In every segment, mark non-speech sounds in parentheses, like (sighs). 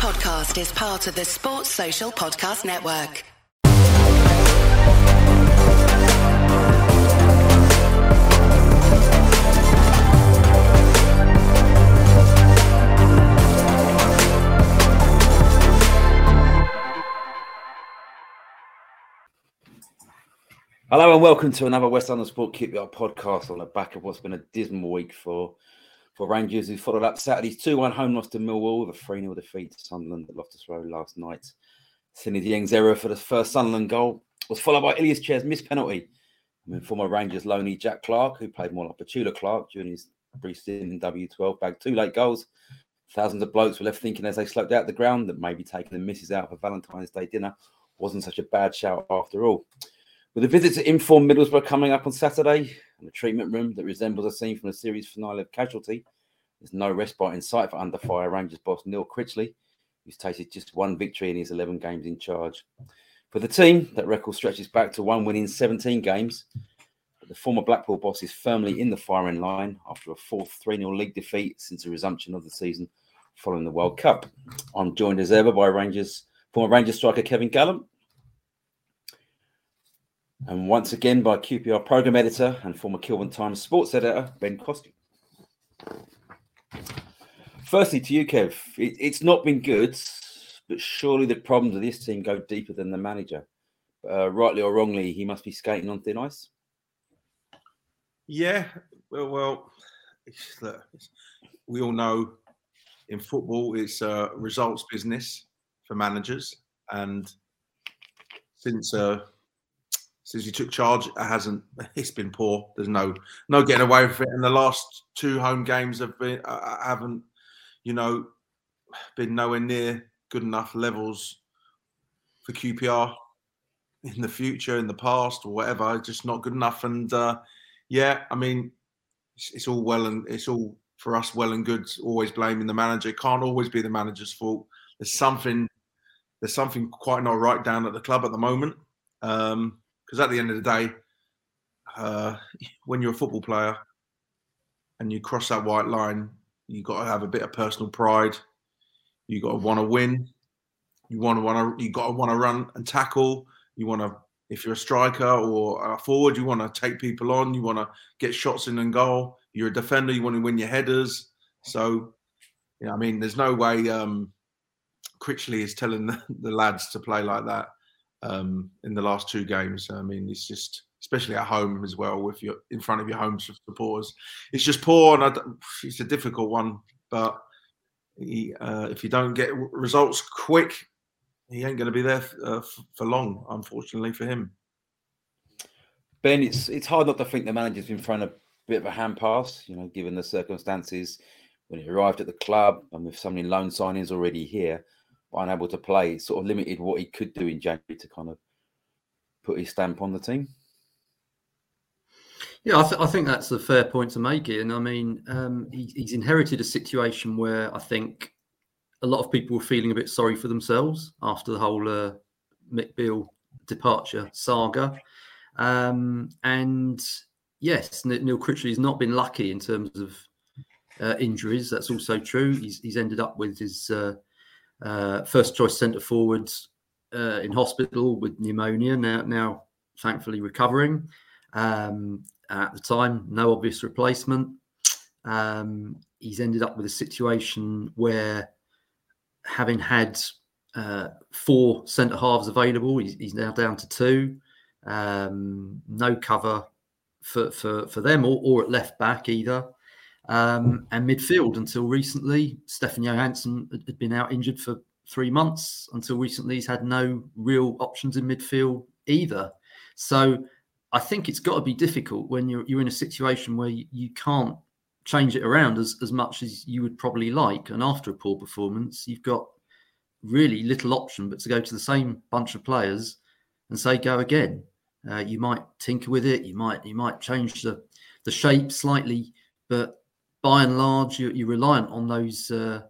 podcast is part of the Sports Social Podcast Network. Hello and welcome to another West London Sport QPR podcast on the back of what's been a dismal week for for Rangers, who followed up Saturday's 2 1 home loss to Millwall with a 3 0 defeat to Sunderland at Loftus Road last night. Seny Dieng's error for the first Sunderland goal was followed by Ilias Chair's missed penalty. I mean, former Rangers loanee Jack Clarke, who played more like Petula Clark during his brief stint in W12, bagged two late goals. Thousands of blokes were left thinking as they sloped out the ground that maybe taking the misses out for Valentine's Day dinner wasn't such a bad shout after all. With a visit to Inform Middlesbrough coming up on Saturday, and a treatment room that resembles a scene from the series finale of Casualty, there's no respite in sight for under fire Rangers boss Neil Critchley, who's tasted just one victory in his 11 games in charge. For the team, that record stretches back to one win in 17 games. But the former Blackpool boss is firmly in the firing line after a fourth 3 0 league defeat since the resumption of the season following the World Cup. I'm joined as ever by Rangers former Rangers striker Kevin Gallen and once again by QPR program editor and former Kilburn Times sports editor Ben Kosky. Firstly, to you, Kev, it, it's not been good, but surely the problems of this team go deeper than the manager. Uh, rightly or wrongly, he must be skating on thin ice. Yeah, well, well we all know in football it's a results business for managers, and since uh, since he took charge, it hasn't. It's been poor. There's no no getting away with it. And the last two home games have been uh, haven't, you know, been nowhere near good enough levels for QPR in the future, in the past, or whatever. Just not good enough. And uh, yeah, I mean, it's, it's all well and it's all for us well and good. Always blaming the manager. It can't always be the manager's fault. There's something. There's something quite not right down at the club at the moment. Um, because at the end of the day, uh, (laughs) when you're a football player and you cross that white line, you got to have a bit of personal pride. You got to want to win. You want to want to. You got to want to run and tackle. You want to, if you're a striker or a forward, you want to take people on. You want to get shots in and goal. You're a defender. You want to win your headers. So, yeah, I mean, there's no way um, Critchley is telling the, (laughs) the lads to play like that um, in the last two games. I mean, it's just, especially at home as well, with your in front of your home supporters, it's just poor, and it's a difficult one. But he, uh, if you don't get results quick, he ain't going to be there uh, for long, unfortunately for him. Ben, it's it's hard not to think the manager's been thrown a bit of a hand pass, you know, given the circumstances when he arrived at the club and with so many loan signings already here unable to play, sort of limited what he could do in January to kind of put his stamp on the team. Yeah, I, th- I think that's a fair point to make. It, and I mean, um, he, he's inherited a situation where I think a lot of people were feeling a bit sorry for themselves after the whole uh, Mick departure saga. Um, and yes, Neil Critchley has not been lucky in terms of uh, injuries. That's also true. He's, he's ended up with his uh, uh, first choice centre forwards uh, in hospital with pneumonia. Now, now thankfully recovering. Um, at the time, no obvious replacement. Um, he's ended up with a situation where, having had uh, four centre halves available, he's, he's, now down to two. Um, no cover for for for them or, or at left back either. Um, and midfield until recently, Stefan Johansen had been out injured for three months. Until recently, he's had no real options in midfield either. So I think it's got to be difficult when you're you're in a situation where you, you can't change it around as, as much as you would probably like. And after a poor performance, you've got really little option but to go to the same bunch of players and say go again. Uh, you might tinker with it. You might you might change the the shape slightly, but by and large, you're, you're reliant on those uh,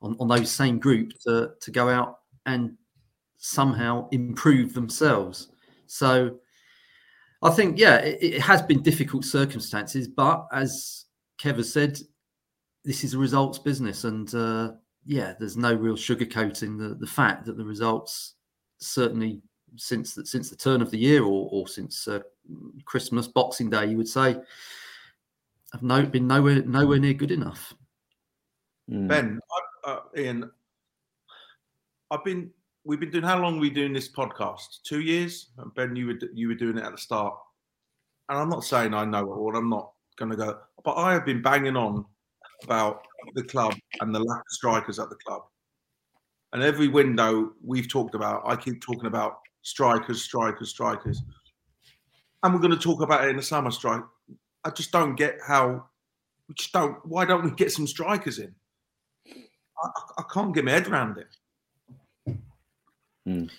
on, on those same groups to, to go out and somehow improve themselves. So I think, yeah, it, it, has been difficult circumstances, but as Kev has said, this is a results business, and uh, yeah, there's no real sugarcoating the the fact that the results certainly since the, since the turn of the year or, or since uh, Christmas, Boxing Day, you would say, have no, been nowhere nowhere near good enough. Mm. Ben, I, uh, Ian, I've been we've been doing how long are we doing this podcast? Two years. And Ben, you were you were doing it at the start, and I'm not saying I know it all. I'm not going to go, but I have been banging on about the club and the lack of strikers at the club. And every window we've talked about, I keep talking about strikers, strikers, strikers. And we're going to talk about it in the summer strike. I just don't get how we just don't. Why don't we get some strikers in? I, I can't get my head around it. Mm.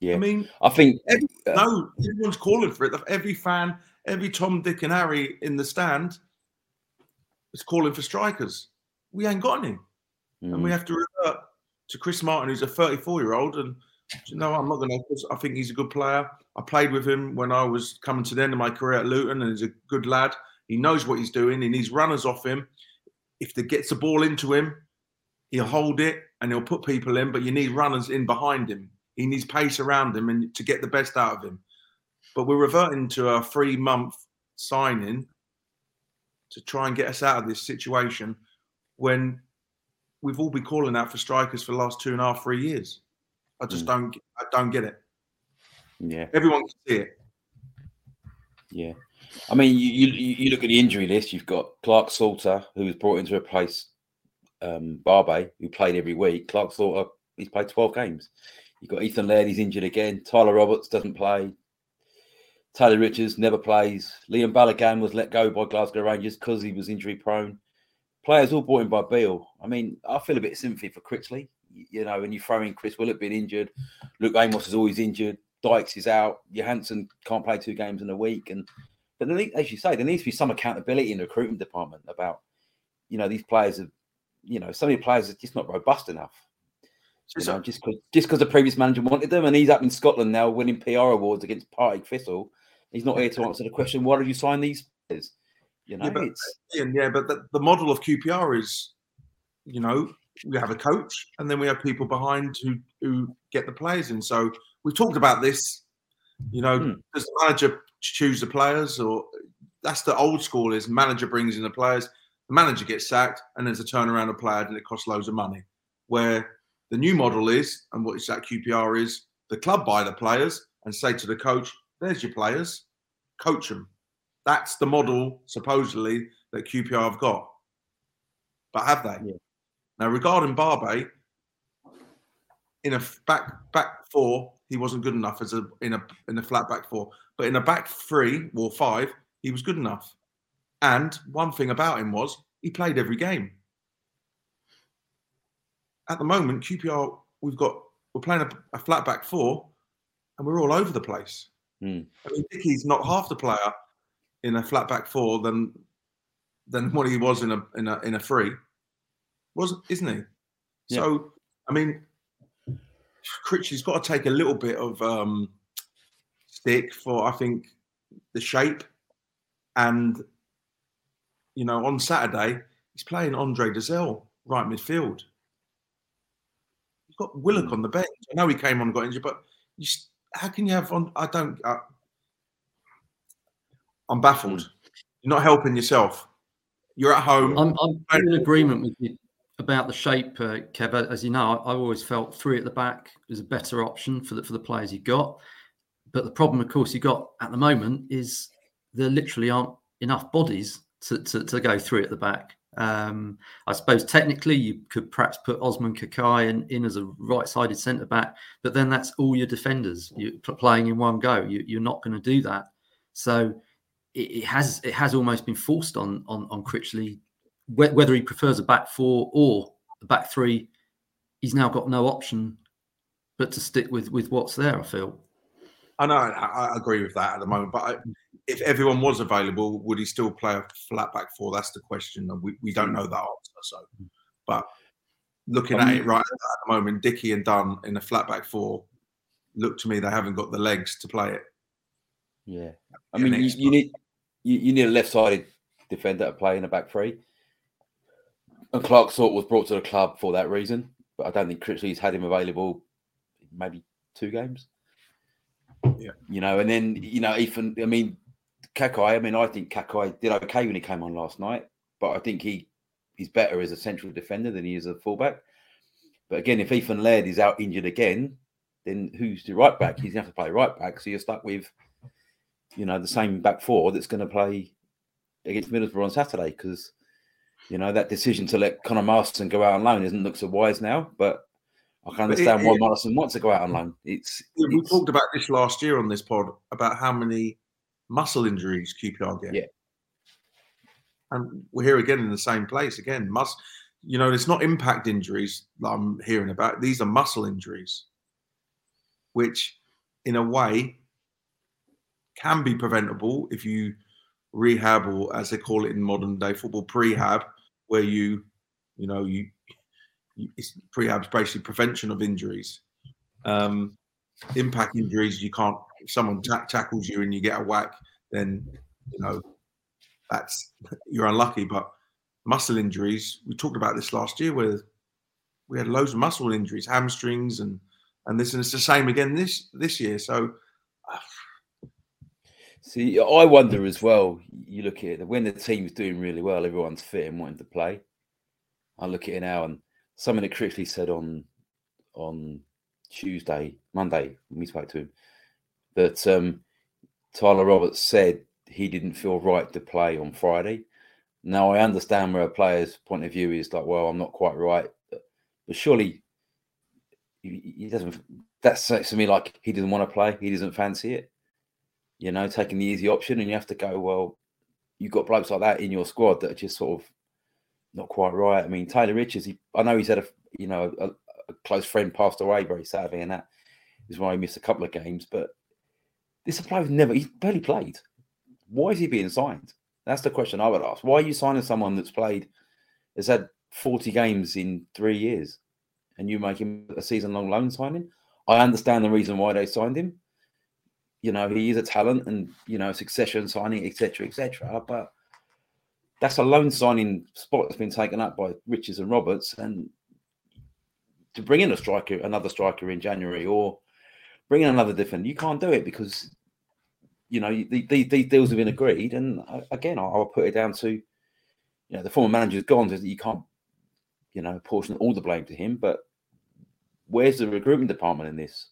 Yeah, I mean, I think every, uh, no, everyone's calling for it. Every fan, every Tom, Dick, and Harry in the stand is calling for strikers. We ain't got any, mm. and we hmm. have to revert to Chris Martin, who's a 34 year old, and you know, I'm not going to. I think he's a good player. I played with him when I was coming to the end of my career at Luton, and he's a good lad. He knows what he's doing. He needs runners off him. If they gets the ball into him, he'll hold it and he'll put people in. But you need runners in behind him. He needs pace around him and to get the best out of him. But we're reverting to a three month signing to try and get us out of this situation when we've all been calling out for strikers for the last two and a half, three years. I just mm. don't I don't get it. Yeah. Everyone can see it. Yeah. I mean, you, you, you look at the injury list. You've got Clarke Salter, who was brought in to replace um, Barbet, who played every week. Clarke Salter, he's played 12 games. You've got Ethan Laird, he's injured again. Tyler Roberts doesn't play. Taylor Richards never plays. Leon Balogun was let go by Glasgow Rangers because he was injury prone. Players all brought in by Beale. I mean, I feel a bit of sympathy for Critchley. You know, when you throw in Chris Willock being injured, Luke Amos is always injured. Dykes is out. Johansen can't play two games in a week. And but as you say, there needs to be some accountability in the recruitment department about, you know, these players are, you know, some of the players are just not robust enough. You know, just because just because the previous manager wanted them, and he's up in Scotland now winning PR awards against Partick Thistle. He's not here to answer the question: Why did you sign these players? You know, yeah, but, it's yeah, but the, the model of QPR is, you know, we have a coach, and then we have people behind who who get the players in. So we've talked about this. You know, hmm. does the manager choose the players, or that's the old school? Is manager brings in the players, the manager gets sacked, and there's a turnaround of players, and it costs loads of money. Where the new model is, and what is that QPR is, the club buy the players and say to the coach, "There's your players, coach them." That's the model supposedly that QPR have got. But have they? Yeah. Now, regarding Barbet, in a back back four, he wasn't good enough as a in a in a flat back four. But in a back three or five, he was good enough. And one thing about him was he played every game. At the moment, QPR, we've got we're playing a, a flat back four, and we're all over the place. Mm. I mean, Dickie's not half the player in a flat back four than than what he was in a in a in a three wasn't isn't he? Yeah. So I mean, Critchley's got to take a little bit of um, stick for I think the shape, and you know on Saturday he's playing Andre Dozzell right midfield. You've got Willock mm. on the bench. I know he came on and got injured, but you, how can you have on? I don't. Uh, I'm baffled. Mm. You're not helping yourself. You're at home. I'm, I'm in agreement with you about the shape, uh, Kev. As you know, I, have always felt three at the back is a better option for the for the players you've got. But the problem, of course, you've got at the moment is there literally aren't enough bodies to, to, to go three at the back. Um, I suppose technically you could perhaps put Osman Kakay in, in as a right-sided centre back, but then that's all your defenders you playing in one go. You, are not going to do that. So it, it, has it has almost been forced on on on Critchley whether he prefers a back four or a back three, he's now got no option but to stick with with what's there. I feel. I know. I, I agree with that at the moment. But I, if everyone was available, would he still play a flat back four? That's the question. We, we don't know that answer. So, but looking at it right at the moment, Dickie and Dunne in a flat back four look to me they haven't got the legs to play it. Yeah, I mean you, you, need you, you need a left sided defender to play in a back three and Clarke Salter was brought to the club for that reason, but I don't think Critchley's had him available maybe two games. Yeah. You know, and then, you know, Ethan, I mean, Kakay, I mean, I think Kakay did okay when he came on last night, but I think he he's better as a central defender than he is a fullback. But again, if Ethan Laird is out injured again, then who's the right back? He's going to have to play right back. So you're stuck with, you know, the same back four that's going to play against Middlesbrough on Saturday because, you know, that decision to let Conor Masterson go out on loan isn't look so wise now. But I can understand it- why it- Masterson wants to go out on loan. It's, We it's- talked about this last year on this pod about how many muscle injuries QPR get. Yeah. And we're here again in the same place again. Mus, you know, it's not impact injuries that I'm hearing about. These are muscle injuries, which, in a way, can be preventable if you rehab or, as they call it in modern day football, prehab, where you, you know, you, you it's, prehab's basically prevention of injuries. Um, impact injuries, you can't. If someone ta- tackles you and you get a whack, then you know that's (laughs) you're unlucky. But muscle injuries, we talked about this last year, where we had loads of muscle injuries, hamstrings, and and this, and it's the same again this this year. So (sighs) See, I wonder as well. You look at it when the team's doing really well, everyone's fit and wanting to play. I look at it now, and something that Critchley said on on Tuesday, Monday, when we spoke to him, that um, Tyler Roberts said he didn't feel right to play on Friday. Now I understand where a player's point of view is like, well, I'm not quite right, but, surely he, he doesn't. That sounds to me like he doesn't want to play. He doesn't fancy it you know, taking the easy option, and you have to go, well, you've got blokes like that in your squad that are just sort of not quite right. I mean, Taylor Richards, he, I know he's had a, you know, a, a close friend passed away very sadly, and that is why he missed a couple of games. But this player who's never, he's barely played. Why is he being signed? That's the question I would ask. Why are you signing someone that's played, has had 40 games in three years, and you make him a season long loan signing? I understand the reason why they signed him you know he is a talent and you know succession signing etc etc but that's a loan signing spot that's been taken up by Richards and Roberts and to bring in a striker another striker in January or bring in another different. you can't do it because you know these the, the deals have been agreed and again I'll, I'll put it down to you know the former manager's gone so that you can't you know portion all the blame to him but where's the recruitment department in this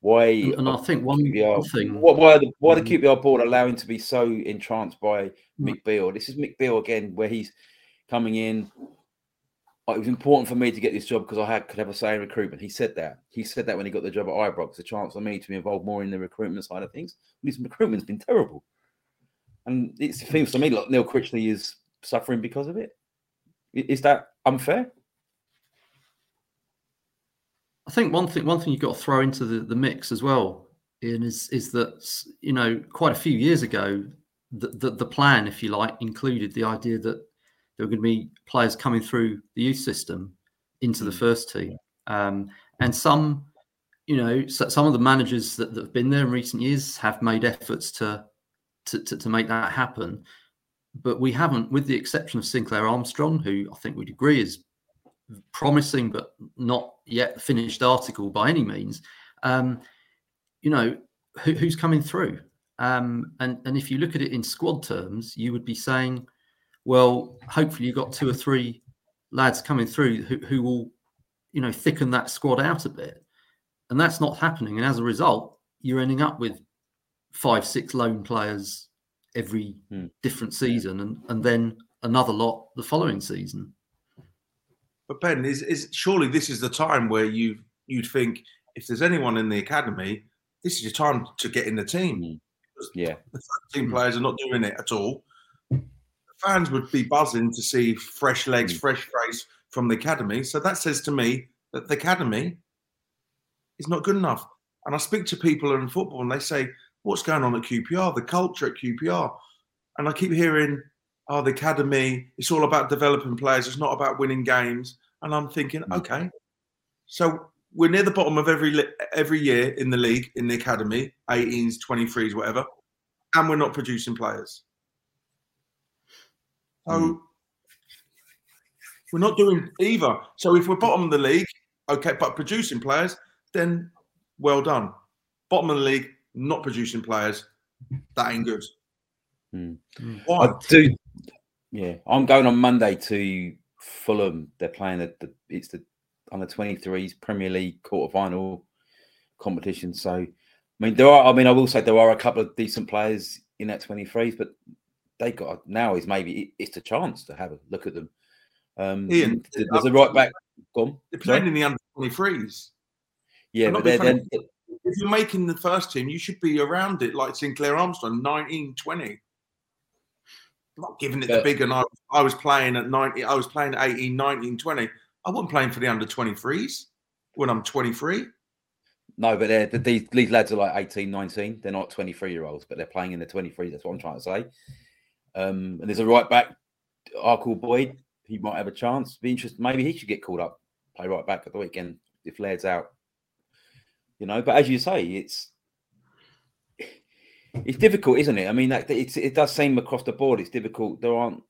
why And I think one, QPR, thing. Why, why, the, why the. QPR board allow him to be so entranced by Mm. Mick Beale? This is Mick Beale again, where he's coming in. "Oh, It was important for me to get this job because I had could have a say in recruitment. He said that. He said that when he got the job at Ibrox, a chance for me to be involved more in the recruitment side of things. His recruitment's been terrible, and it seems to me like Neil Critchley is suffering because of it. Is that unfair? I think one thing one thing you've got to throw into the, the mix as well, Ian, is is that you know quite a few years ago, the, the the plan, if you like, included the idea that there were going to be players coming through the youth system into the Mm. first team, um, and some, you know, so, some of the managers that, that have been there in recent years have made efforts to to, to to make that happen, but we haven't, with the exception of Sinclair Armstrong, who I think we'd agree is promising but not yet finished article by any means. Um, you know, who, who's coming through? Um, and and if you look at it in squad terms, you would be saying, well, hopefully you've got two or three lads coming through who, who will, you know, thicken that squad out a bit. And that's not happening. And as a result, you're ending up with five, six loan players every Hmm. different season and, and then another lot the following season. But Ben, is is surely this is the time where you you'd think if there's anyone in the academy, this is your time to get in the team. Mm. Yeah, (laughs) The team Mm. players are not doing it at all. Fans would be buzzing to see fresh legs, Mm. fresh face from the academy. So that says to me that the academy is not good enough. And I speak to people in football and they say, What's going on at QPR? The culture at QPR. And I keep hearing, Oh, the academy, it's all about developing players, it's not about winning games. And I'm thinking, Mm. okay. So we're near the bottom of every every year in the league, in the academy, 18s, 23s, whatever, and we're not producing players. So Mm. We're not doing either. So if we're bottom of the league, okay, but producing players, then well done. Bottom of the league, not producing players, that ain't good. Hmm. Why? I do. Yeah, I'm going on Monday to Fulham. They're playing at the it's the under 23s Premier League quarter final competition. So, I mean, there are. I mean, I will say there are a couple of decent players in that 23s, but they got now is maybe it's a chance to have a look at them. Um, Ian, th- there's a right back. Go on. They're Sorry? playing in the under 23s. Yeah, I'm but they're, they're, If you're making the first team, you should be around it like Sinclair Armstrong, 19, 20. not giving it the big and I, I was playing at 90, I was playing at 18, 19, 20. I wasn't playing for the under 23s when I'm 23. no, but they're, these these lads are like 18, 19. They're not 23 year olds, but they're playing in the 23s. That's what I'm trying to say. Um, and there's a right back, Arkle Boyd. He might have a chance. Be interested. Maybe he should get called up, play right back at the weekend if Laird's out. You know, but as you say, it's it's difficult, isn't it? I mean, that it does seem across the board it's difficult. There aren't.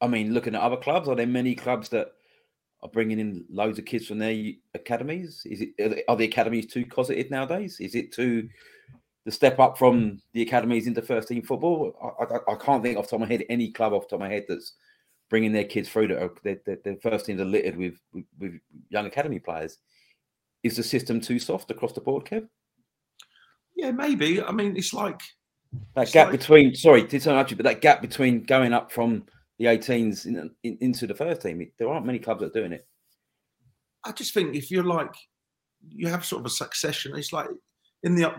I mean, looking at other clubs, are there many clubs that are bringing in loads of kids from their academies? Is it are the academies too cosseted nowadays? Is it too the step up from the academies into first team football? I, I, I can't think off the top of my head any club off the top of my head that's bringing their kids through that uh, are, their, their, their first teams are littered with, with with young academy players. Is the system too soft across the board, Kev? Yeah, maybe. I mean, it's like That It's gap like- between sorry, did sound actually, but that gap between going up from the 18s in, in, into the first team, there aren't many clubs that are doing it. I just think if you're like, you have sort of a succession. It's like in the,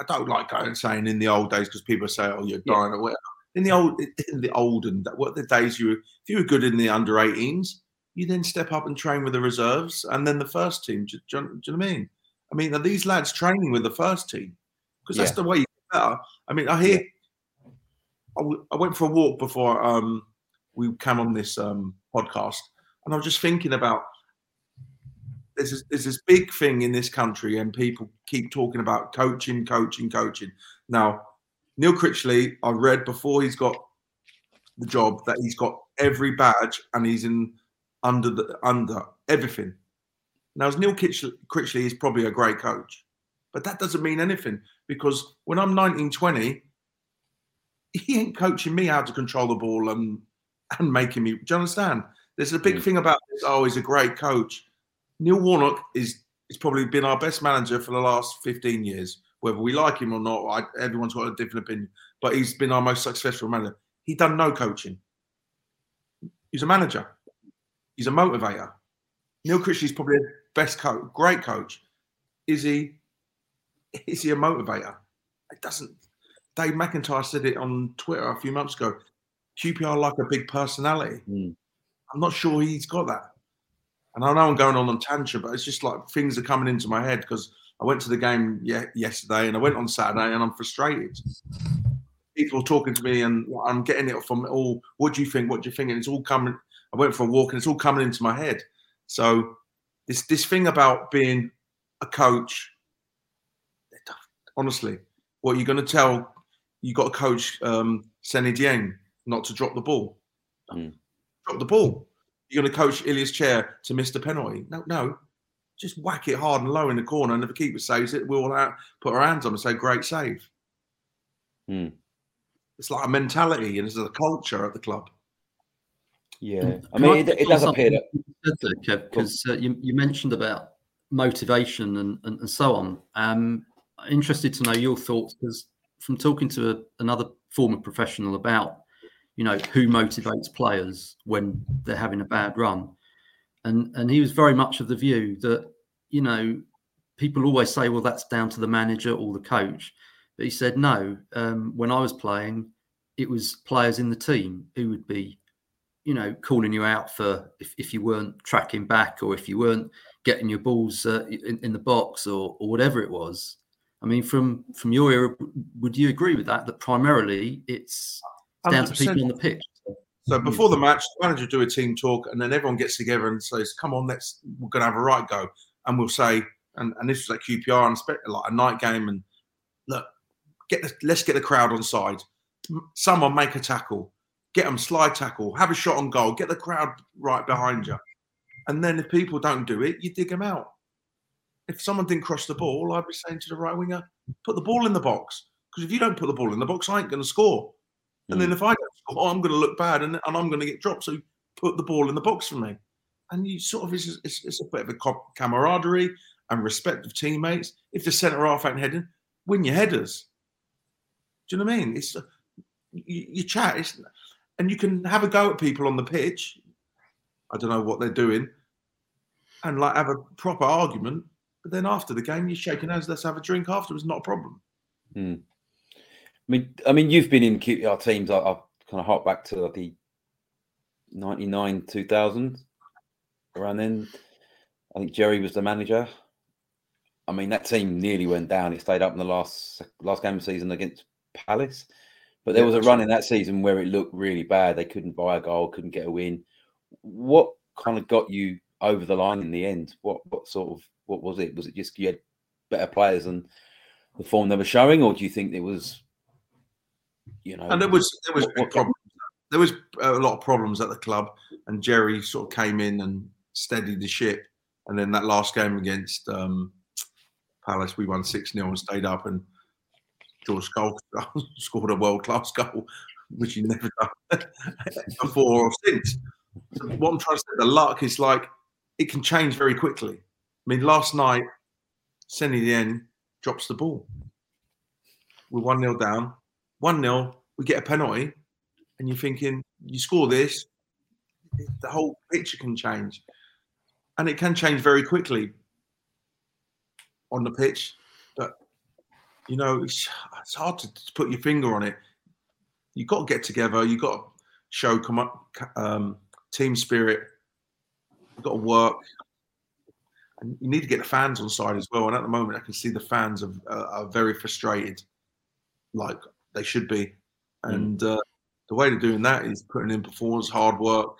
I don't like going saying in the old days because people say, oh, you're Yeah. dying or whatever. In the old, in the olden, what the days you, were- if you were good in the under 18s, you then step up and train with the reserves and then the first team. Do, do, you- do you know what I mean? I mean, are these lads training with the first team? Because that's Yeah. the way you get better. I mean, I hear. I, w- I went for a walk before um, we came on this um, podcast, and I was just thinking about there's this, there's this big thing in this country, and people keep talking about coaching, coaching, coaching. Now, Neil Critchley, I read before he's got the job that he's got every badge and he's in under the under everything. Now, as Neil Critchley, is probably a great coach, but that doesn't mean anything because when I'm 19, 20, he ain't coaching me how to control the ball and and making me. Do you understand? There's a big Mm. thing about this. Oh, he's a great coach. Neil Warnock is is probably been our best manager for the last 15 years. Whether we like him or not, I, everyone's got a different opinion. But he's been our most successful manager. He done no coaching. He's a manager. He's a motivator. Neil Critchley's probably the best coach, great coach. Is he? Is he a motivator? It doesn't. Dave McIntyre said it on Twitter a few months ago. QPR like a big personality. Mm. I'm not sure he's got that. And I know I'm going on on tangent, but it's just like things are coming into my head because I went to the game ye- yesterday and I went on Saturday and I'm frustrated. People are talking to me and I'm getting it from all. What do you think? What do you think? And it's all coming. I went for a walk and it's all coming into my head. So this this thing about being a coach, honestly, what you're going to tell you got to coach um, Seny Dieng not to drop the ball. Mm. Drop the ball. You're going to coach Ilias Chair to miss the penalty. No, no. Just whack it hard and low in the corner, and if the keeper saves it, we'll all out, put our hands on and say, "Great save." Mm. It's like a mentality, and it's a culture at the club. Yeah, I mean, it, it does appear that something you said there, Kev, because uh, you, you mentioned about motivation and, and, and so on. Um, I'm interested to know your thoughts because from talking to a, another former professional about, you know, who motivates players when they're having a bad run, and and he was very much of the view that you know people always say, well, that's down to the manager or the coach, but he said no. Um, when I was playing, it was players in the team who would be you know, calling you out for if, if you weren't tracking back or if you weren't getting your balls uh, in, in the box or, or whatever it was. I mean, from from your era, would you agree with that? That primarily it's down to 100%. people on the pitch. So before the match, the manager do a team talk, and then everyone gets together and says, "Come on, let's we're going to have a right go." And we'll say, and, and this was like QPR and spe- like a night game, and look, get the, let's get the crowd on side. Someone make a tackle. get them slide tackle, have a shot on goal, get the crowd right behind you. And then if people don't do it, you dig them out. If someone didn't cross the ball, I'd be saying to the right winger, put the ball in the box. Because if you don't put the ball in the box, I ain't going to score. And then if I don't score, I'm going to look bad and, and I'm going to get dropped. So put the ball in the box for me. And you sort of, it's, it's, it's a bit of a camaraderie and respect of teammates. If the centre half ain't heading, win your headers. Do you know what I mean? It's you, you chat, it's, and you can have a go at people on the pitch. I don't know what they're doing, and like have a proper argument. But then after the game, you're shaking hands. Let's have a drink afterwards. Not a problem. Hmm. I mean, I mean, you've been in QPR teams. I, I kind of hark back to the '99, 2000, around then. I think Gerry was the manager. I mean, that team nearly went down. It stayed up in the last last game of the season against Palace. But there was a run in that season where it looked really bad. They couldn't buy a goal, couldn't get a win. What kind of got you over the line in the end? What what sort of what was it? Was it just you had better players and the form they were showing, or do you think it was, you know? And there was there was what, what there was a lot of problems at the club, and Gerry sort of came in and steadied the ship. And then that last game against um, Palace, we won six 0 and stayed up and George Kulcsar (laughs) scored a world class goal, which he never done (laughs) before or since. So what I'm trying to say, the luck is like it can change very quickly. I mean, last night, Seny Dieng drops the ball. We're 1 0 down. 1 0, we get a penalty, and you're thinking, you score this, the whole picture can change. And it can change very quickly on the pitch But, you know, it's, it's hard to, to, put your finger on it. You've got to get together. You've got to show come up, um, team spirit. You've got to work. And you need to get the fans on side as well. And at the moment, I can see the fans are, uh, are very frustrated, like they should be. Hmm. And uh, the way of doing that is putting in performance, hard work,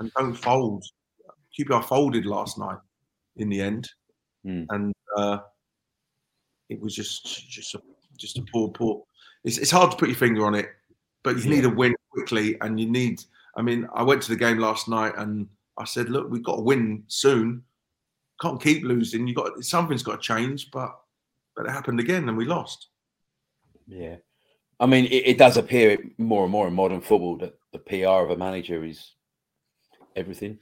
and don't fold. QPR folded last night in the end. Mm. And uh, it was just just a, just a poor poor. It's, it's hard to put your finger on it, but you yeah. need a win quickly, and you need. I mean, I went to the game last night, and I said, "Look, we've got to win soon. Can't keep losing. You got something's got to change." But but it happened again, and we lost. Yeah, I mean, it, it does appear more and more in modern football that the PR of a manager is everything.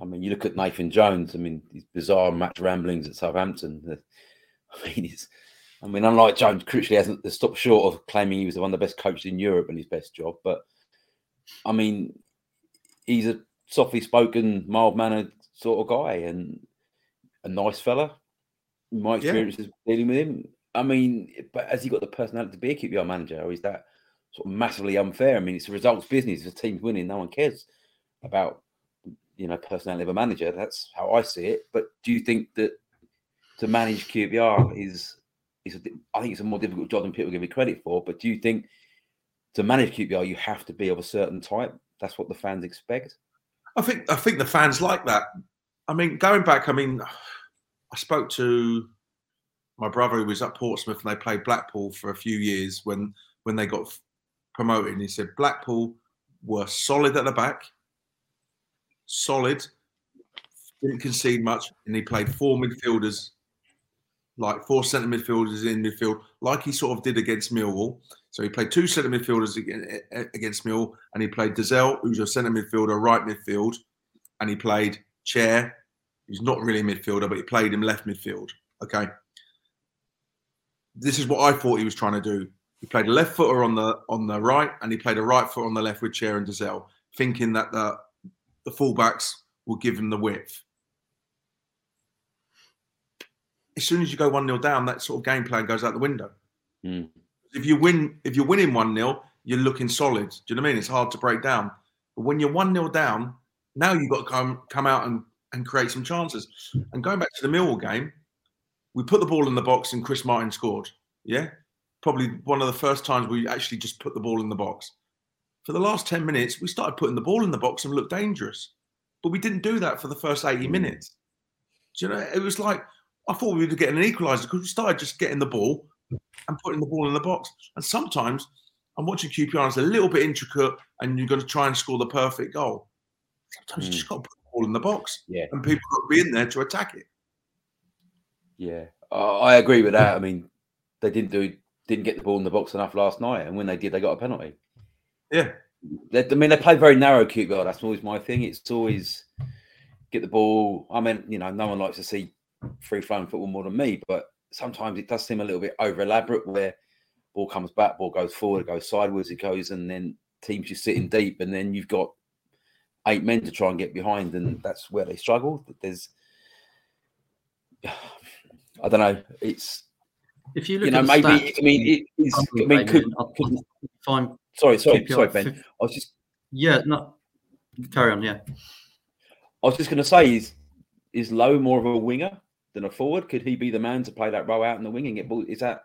I mean, you look at Nathan Jones. I mean, these bizarre match ramblings at Southampton. (laughs) I mean, I mean, unlike Jones, Critchley hasn't stopped short of claiming he was one of the best coaches in Europe and his best job. But I mean, he's a softly spoken, mild mannered sort of guy and a nice fella. My experience yeah. dealing with him. I mean, but has he got the personality to be a QPR manager, or is that sort of massively unfair? I mean, it's a results business. If a team's winning, no one cares about you know personality of a manager. That's how I see it. But do you think that to manage QPR is is a, I think it's a more difficult job than people give me credit for. But do you think to manage QPR you have to be of a certain type? That's what the fans expect. I think I think the fans like that. I mean, going back, I mean, I spoke to my brother who was at Portsmouth and they played Blackpool for a few years when when they got promoted. And he said Blackpool were solid at the back, solid, didn't concede much, and he played four midfielders like four centre midfielders in midfield, like he sort of did against Millwall. So he played two centre midfielders against Millwall, and he played Dozzell, who's a centre midfielder, right midfield, and he played Chair, who's not really a midfielder, but he played him left midfield. Okay. This is what I thought he was trying to do. He played a left footer on the on the right, and he played a right foot on the left with Chair and Dozzell, thinking that the the fullbacks will give him the width as soon as you go one 0 down, that sort of game plan goes out the window. Mm. If you win, if you're winning one 0 you're looking solid. Do you know what I mean? It's hard to break down. But when you're one 0 down, now you've got to come come out and, and create some chances. And going back to the Millwall game, we put the ball in the box and Chris Martin scored. Yeah, probably one of the first times we actually just put the ball in the box. For the last 10 minutes, we started putting the ball in the box and looked dangerous. But we didn't do that for the first 80 minutes. Do you know, it was like I thought we were getting an equaliser because we started just getting the ball and putting the ball in the box. And sometimes I'm watching QPR. and It's a little bit intricate, and you're going to try and score the perfect goal. Sometimes you hmm. just got to put the ball in the box, Yeah. and people got to be in there to attack it. Yeah, I, agree with that. I mean, they didn't do didn't get the ball in the box enough last night, and when they did, they got a penalty. Yeah, They, I mean, they play very narrow cute QPR. That's always my thing. It's always get the ball. I mean, you know, no one likes to see free flowing football more than me, but sometimes it does seem a little bit over elaborate where ball comes back, ball goes forward, it goes sideways, it goes, and then teams just sitting deep, and then you've got eight men to try and get behind, and that's where they struggle. There's, I don't know. It's If you look you know at maybe. stats, I mean, it is. I mean, could, I- could I find sorry, sorry, QPR sorry, Ben. fif- I was just Yeah, no. Carry on. Yeah. I was just going to say, is is Lowe more of a winger than a forward? Could he be the man to play that role out in the wing and get ball? Is that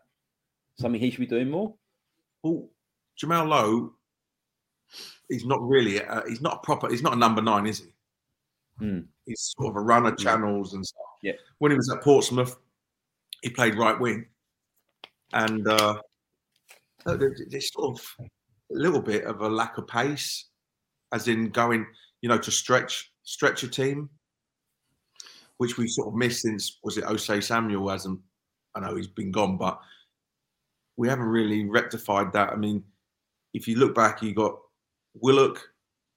something he should be doing more? well, Jamal Lowe, he's not really. A, he's not a proper. He's not a number nine, is he? Hmm. He's sort of a runner, channels and stuff. Yeah. When he was at Portsmouth, he played right wing, and uh, there's sort of a little bit of a lack of pace, as in going, you know, to stretch stretch a team, which we sort of missed since was it Osayi-Samuel hasn't. I know he's been gone, but we haven't really rectified that. I mean, if you look back, you got Willock,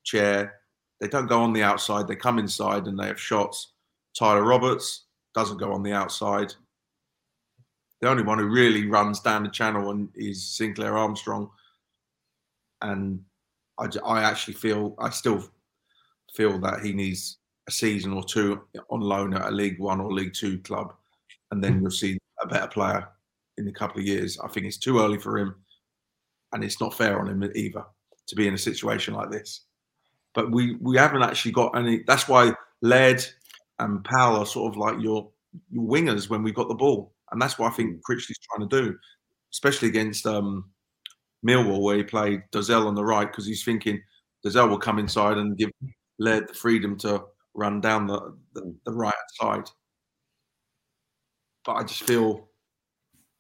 Chair. They don't go on the outside. They come inside and they have shots. Tyler Roberts doesn't go on the outside. The only one who really runs down the channel and is Sinclair Armstrong. And I actually feel, I still feel that he needs a season or two on loan at a League One or League Two club, and then you'll see a better player in a couple of years. I think it's too early for him, and it's not fair on him either to be in a situation like this. But we we haven't actually got any. That's why Laird and Powell are sort of like your your wingers when we've got the ball, and that's what I think Critchley's trying to do, especially against um, Millwall where he played Dozzell on the right because he's thinking Dozzell will come inside and give Laird the freedom to run down the, the, the right side. But I just feel,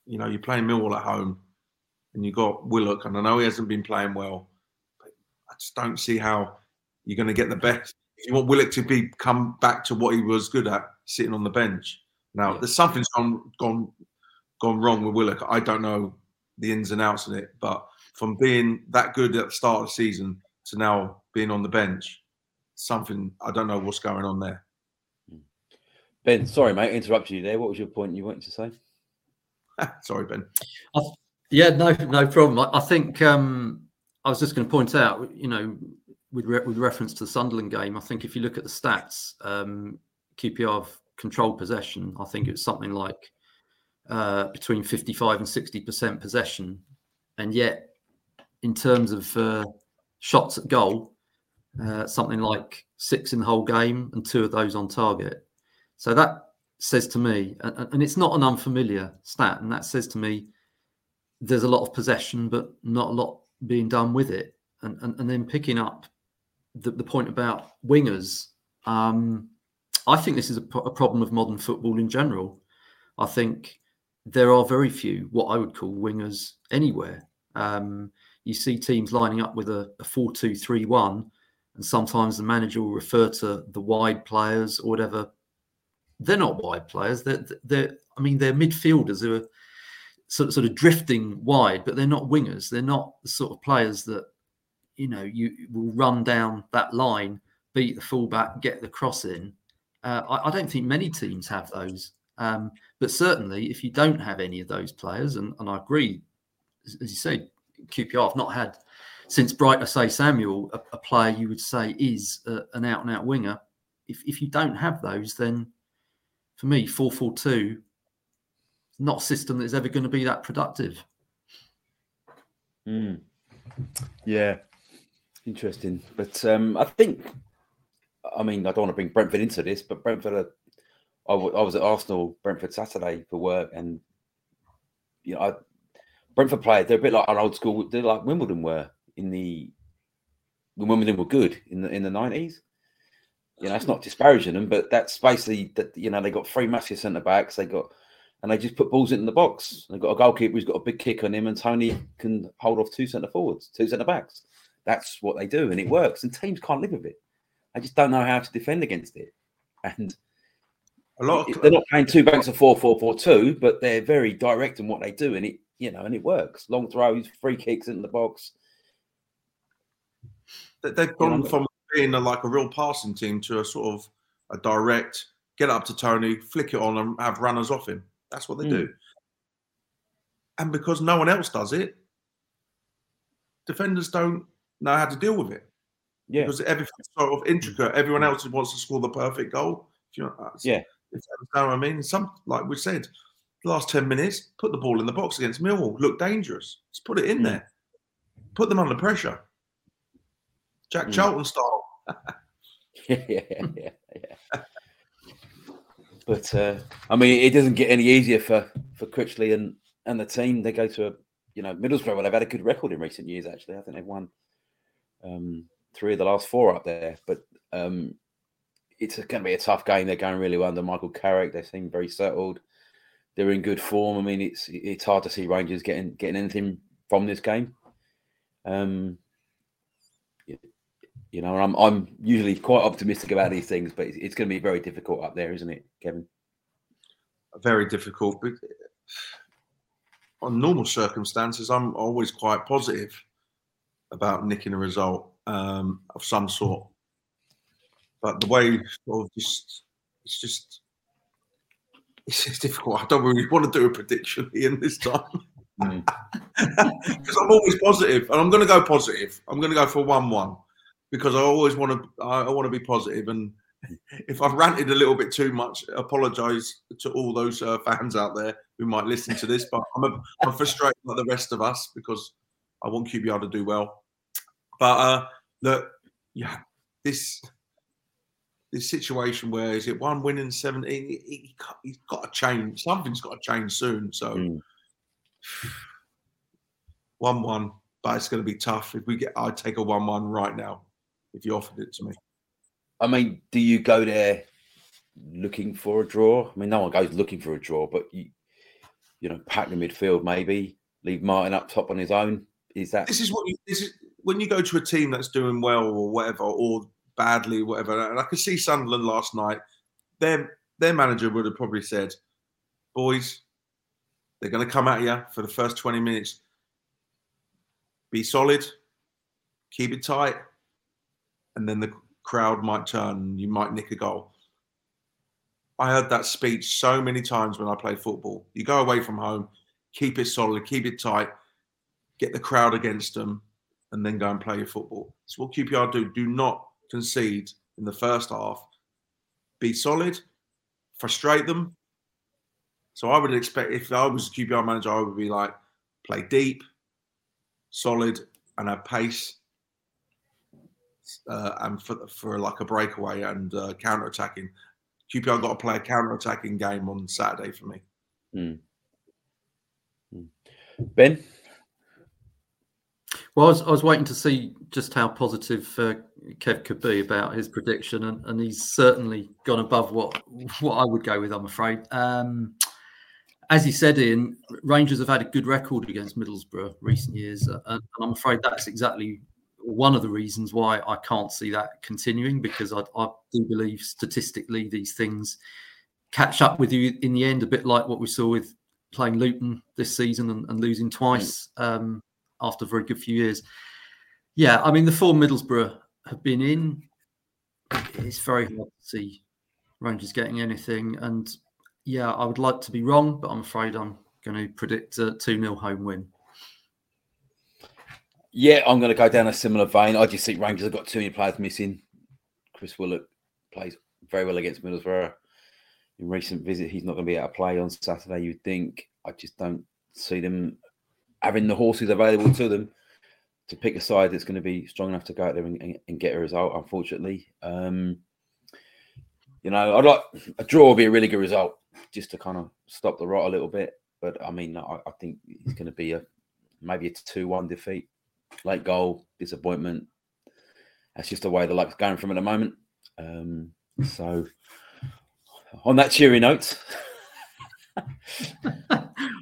you know, you're playing Millwall at home and you've got Willock, and I know he hasn't been playing well, but I just don't see how you're going to get the best. If you want Willock to be come back to what he was good at, sitting on the bench. Now, Yeah. there's something's gone gone gone wrong with Willock. I don't know the ins and outs of it, but from being that good at the start of the season to now being on the bench, something I don't know what's going on there. Ben, sorry, mate, I interrupted you there. What was your point you wanted to say? (laughs) Sorry, Ben. Yeah, no, no problem. I, I think um, I was just going to point out, you know, with re- with reference to the Sunderland game, I think if you look at the stats, um, QPR have controlled possession. I think it's something like uh, between fifty-five and sixty percent possession, and yet in terms of uh, shots at goal, uh, something like six in the whole game and two of those on target. So that says to me, and, and it's not an unfamiliar stat, and that says to me there's a lot of possession, but not a lot being done with it. And and, and then picking up the, the point about wingers, um, I think this is a, a problem of modern football in general. I think there are very few what I would call wingers anywhere. Um, you see teams lining up with a, a 4 2 3 1, and sometimes the manager will refer to the wide players or whatever. They're not wide players. They're, they're I mean, they're midfielders who are sort of, sort of drifting wide, but they're not wingers. They're not the sort of players that you know you will run down that line, beat the fullback, get the cross in. Uh, I, I don't think many teams have those. Um, but certainly, if you don't have any of those players, and, and I agree, as, as you say, QPR have not had since Bright Osayi-Samuel a, a player you would say is a, an out and out winger. If if you don't have those, then for me, four four two not a system that's ever going to be that productive. Mm. Yeah, interesting. But um, I think, I mean, I don't want to bring Brentford into this, but Brentford, are, I, w- I was at Arsenal Brentford Saturday for work, and you know, I, Brentford players they're a bit like our old school. They're like Wimbledon were in the when Wimbledon were good in the in the nineties. You know, it's not disparaging them, but that's basically that. You know, they got three massive centre backs. They got and they just put balls into the box. They've got a goalkeeper who's got a big kick on him, and Toney can hold off two centre forwards, two centre backs. That's what they do, and it works. And teams can't live with it. I just don't know how to defend against it. And A lot of they're not playing two banks of four, four, four, two, but they're very direct in what they do, and it, you know, and it works. Long throws, free kicks into the box. They- They've gone know, from being a, like a real passing team to a sort of a direct get up to Toney, flick it on, and have runners off him. That's what they Mm. do. And because no one else does it, defenders don't know how to deal with it Yeah, because everything's sort of intricate. Everyone else wants to score the perfect goal. If you know, Yeah. if you understand what I mean. Some like we said, last ten minutes, put the ball in the box against Millwall. Look dangerous. Just put it in Mm. there. Put them under pressure. Jack Mm. Charlton style. (laughs) (laughs) yeah, yeah, yeah, yeah. But uh, I mean, it doesn't get any easier for for Critchley and and the team. They go to a you know Middlesbrough. Well, they've had a good record in recent years. Actually, I think they've won um, three of the last four up there. But um, it's going to be a tough game. They're going really well under Michael Carrick. They seem very settled. They're in good form. I mean, it's it's hard to see Rangers getting getting anything from this game. Um, you, know, I'm I'm usually quite optimistic about these things, but it's, it's going to be very difficult up there, isn't it, Kevin? Very difficult. But on normal circumstances, I'm always quite positive about nicking a result um, of some sort. But the way sort of just it's just it's just difficult. I don't really want to do a prediction in this time. (laughs) Mm. because I'm always positive, and I'm going to go positive. I'm going to go for one-one because I always want to. I, I want to be positive, and (laughs) if I've ranted a little bit too much, apologise to all those uh, fans out there who might listen to this. But I'm, a, I'm frustrated like the rest of us because I want QPR to do well. But uh, look, yeah, this this situation where is it one win in 17? He, he, he's got to change. Something's got to change soon. So. Mm. one one, but it's going to be tough. If we get, I'd take a one one right now if you offered it to me. I mean, do you go there looking for a draw? I mean, no one goes looking for a draw, but you, you know, pack the midfield maybe, leave Martin up top on his own. Is that This is what you. This is when you go to a team that's doing well or whatever, or badly, whatever. And I could see Sunderland last night. Their their manager would have probably said, "Boys, they're going to come at you for the first twenty minutes. Be solid, keep it tight, and then the crowd might turn. You might nick a goal." I heard that speech so many times when I played football. You go away from home, keep it solid, keep it tight, get the crowd against them, and then go and play your football. That's what QPR do. Do not concede in the first half. Be solid, frustrate them. So I would expect if I was a QPR manager, I would be like, play deep, solid, and have pace, uh, and for, for like a breakaway and uh, counter attacking. QPR got to play a counter attacking game on Saturday for me. Mm. Ben? Well, I was, I was waiting to see just how positive uh, Kev could be about his prediction, and, and he's certainly gone above what what I would go with. I'm afraid. Um, as you said, Ian, Rangers have had a good record against Middlesbrough recent years, uh, and I'm afraid that's exactly one of the reasons why I can't see that continuing because I, I do believe statistically these things catch up with you in the end, a bit like what we saw with playing Luton this season and, and losing twice um, after a very good few years. Yeah, I mean the form Middlesbrough have been in, it's very hard to see Rangers getting anything. And yeah, I would like to be wrong, but I'm afraid I'm going to predict a 2 0 home win. Yeah, I'm going to go down a similar vein. I just think Rangers have got too many players missing. Chris Willock plays very well against Middlesbrough. In recent visit, he's not going to be able to play on Saturday. You'd think. I just don't see them having the horses available to them to pick a side that's going to be strong enough to go out there and, and, and get a result. Unfortunately, um, you know, I'd like a draw would be a really good result just to kind of stop the rot a little bit. But I mean, I, I think it's going to be a maybe a two-one defeat late goal, disappointment. That's just the way the luck's going from at the moment. Um, so, on that cheery note, (laughs)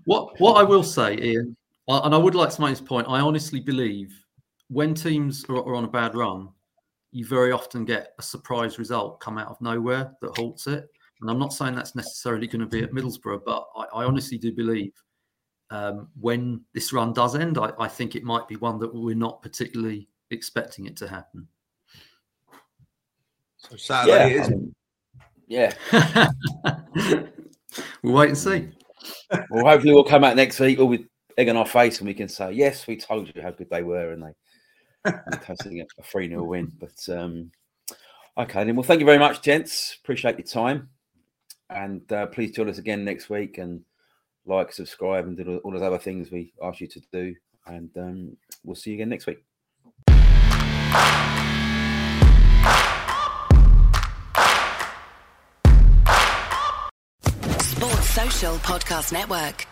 what what I will say, Ian, and I would like to make this point. I honestly believe when teams are, are on a bad run, you very often get a surprise result come out of nowhere that halts it. And I'm not saying that's necessarily going to be at Middlesbrough, but I, I honestly do believe um, when this run does end, I, I, think it might be one that we're not particularly expecting it to happen. So Saturday yeah, um, (laughs) yeah. we'll wait and see. well, hopefully we'll come out next week with egg on our face and we can say, yes, we told you how good they were and they (laughs) tasting a 3 0 win. But um, okay, then. Well, thank you very much, gents. Appreciate your time. And uh, please join us again next week and like, subscribe, and do all those other things we ask you to do. And um, we'll see you again next week. Sports Social Podcast Network.